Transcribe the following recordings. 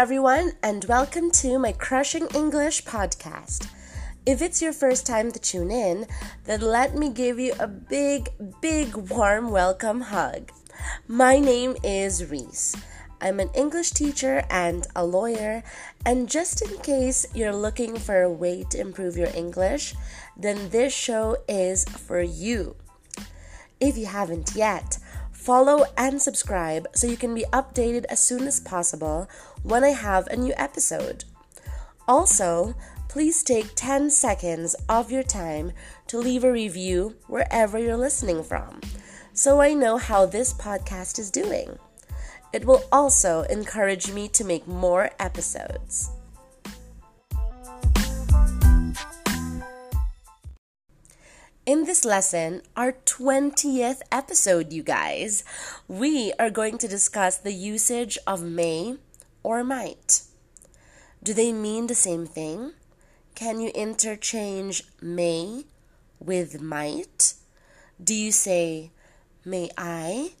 everyone, and welcome to my Crushing English podcast. If it's your first time to tune in, then let me give you a big, big warm welcome hug. My name is Reese. I'm an English teacher and a lawyer, and just in case you're looking for a way to improve your English, then this show is for you. If you haven't yet, follow and subscribe so you can be updated as soon as possible when I have a new episode. Also, please take 10 seconds of your time to leave a review wherever you're listening from so I know how this podcast is doing. It will also encourage me to make more episodes. In this lesson, our 20th episode, you guys, we are going to discuss the usage of may or might. Do they mean the same thing? Can you interchange may with might? Do you say, may I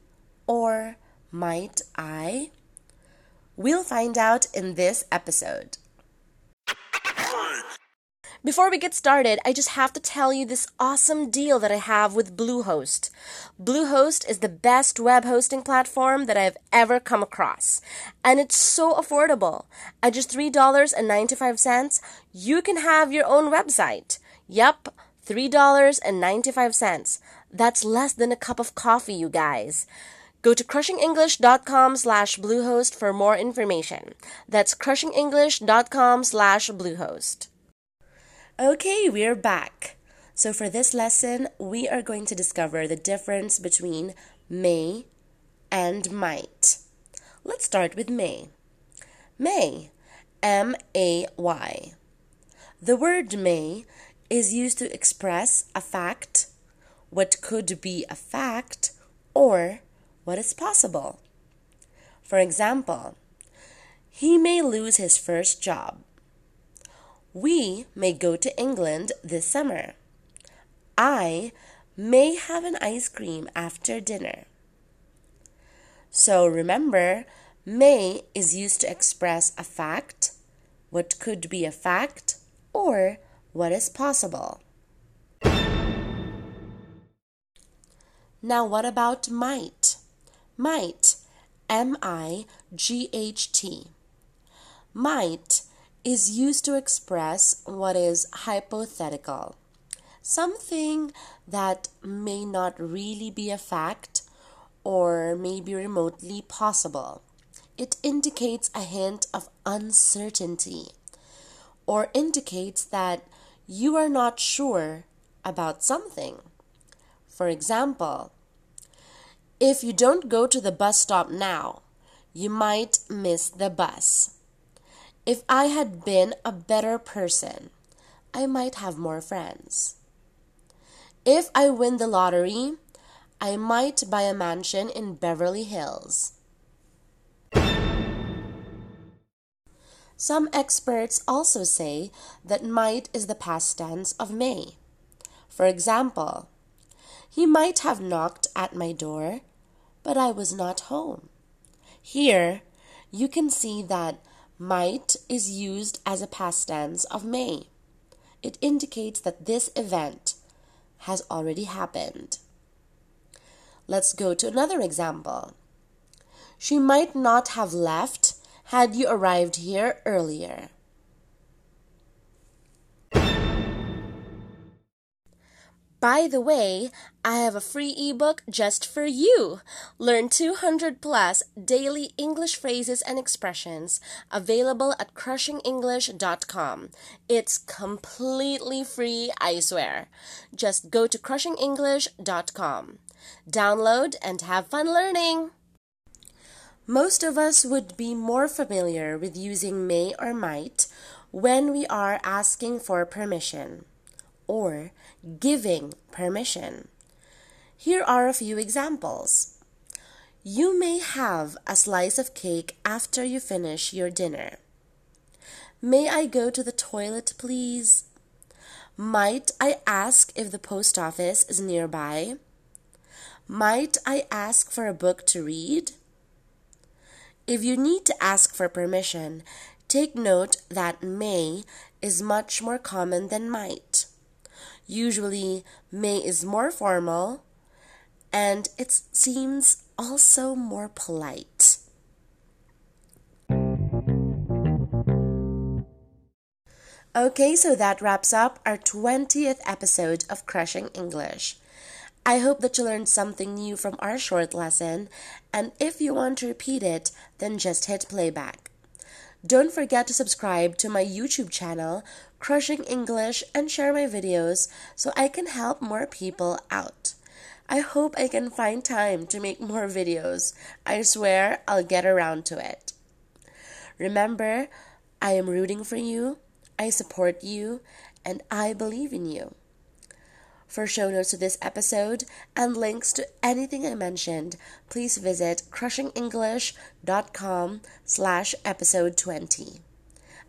or might I? We'll find out in this episode. Before we get started, I just have to tell you this awesome deal that I have with Bluehost. Bluehost is the best web hosting platform that I've ever come across. And it's so affordable. At just $3.95, you can have your own website. Yep, $3.95. That's less than a cup of coffee, you guys. Go to crushingenglish.com slash bluehost for more information. That's crushingenglish.com slash bluehost. Okay, we're back. So for this lesson, we are going to discover the difference between may and might. Let's start with may. May, M A Y. The word may is used to express a fact, what could be a fact, or what is possible. For example, he may lose his first job. We may go to England this summer. I may have an ice cream after dinner. So remember, may is used to express a fact, what could be a fact, or what is possible. Now, what about might? Might, M I G H T. Might is used to express what is hypothetical, something that may not really be a fact or may be remotely possible. It indicates a hint of uncertainty or indicates that you are not sure about something. For example, if you don't go to the bus stop now, you might miss the bus. If I had been a better person, I might have more friends. If I win the lottery, I might buy a mansion in Beverly Hills. Some experts also say that might is the past tense of may. For example, he might have knocked at my door, but I was not home. Here, you can see that might is used as a past tense of may. It indicates that this event has already happened. Let's go to another example. She might not have left had you arrived here earlier. By the way, I have a free ebook just for you. Learn 200 plus daily English phrases and expressions available at crushingenglish.com. It's completely free, I swear. Just go to crushingenglish.com. Download and have fun learning. Most of us would be more familiar with using may or might when we are asking for permission or giving permission. Here are a few examples. You may have a slice of cake after you finish your dinner. May I go to the toilet, please? Might I ask if the post office is nearby? Might I ask for a book to read? If you need to ask for permission, take note that may is much more common than might. Usually, may is more formal and it seems also more polite. Okay, so that wraps up our 20th episode of Crushing English. I hope that you learned something new from our short lesson, and if you want to repeat it, then just hit playback. Don't forget to subscribe to my YouTube channel, Crushing English, and share my videos so I can help more people out. I hope I can find time to make more videos. I swear I'll get around to it. Remember, I am rooting for you I support you, and I believe in you. For show notes to this episode and links to anything I mentioned, please visit crushingenglish.com slash episode 20.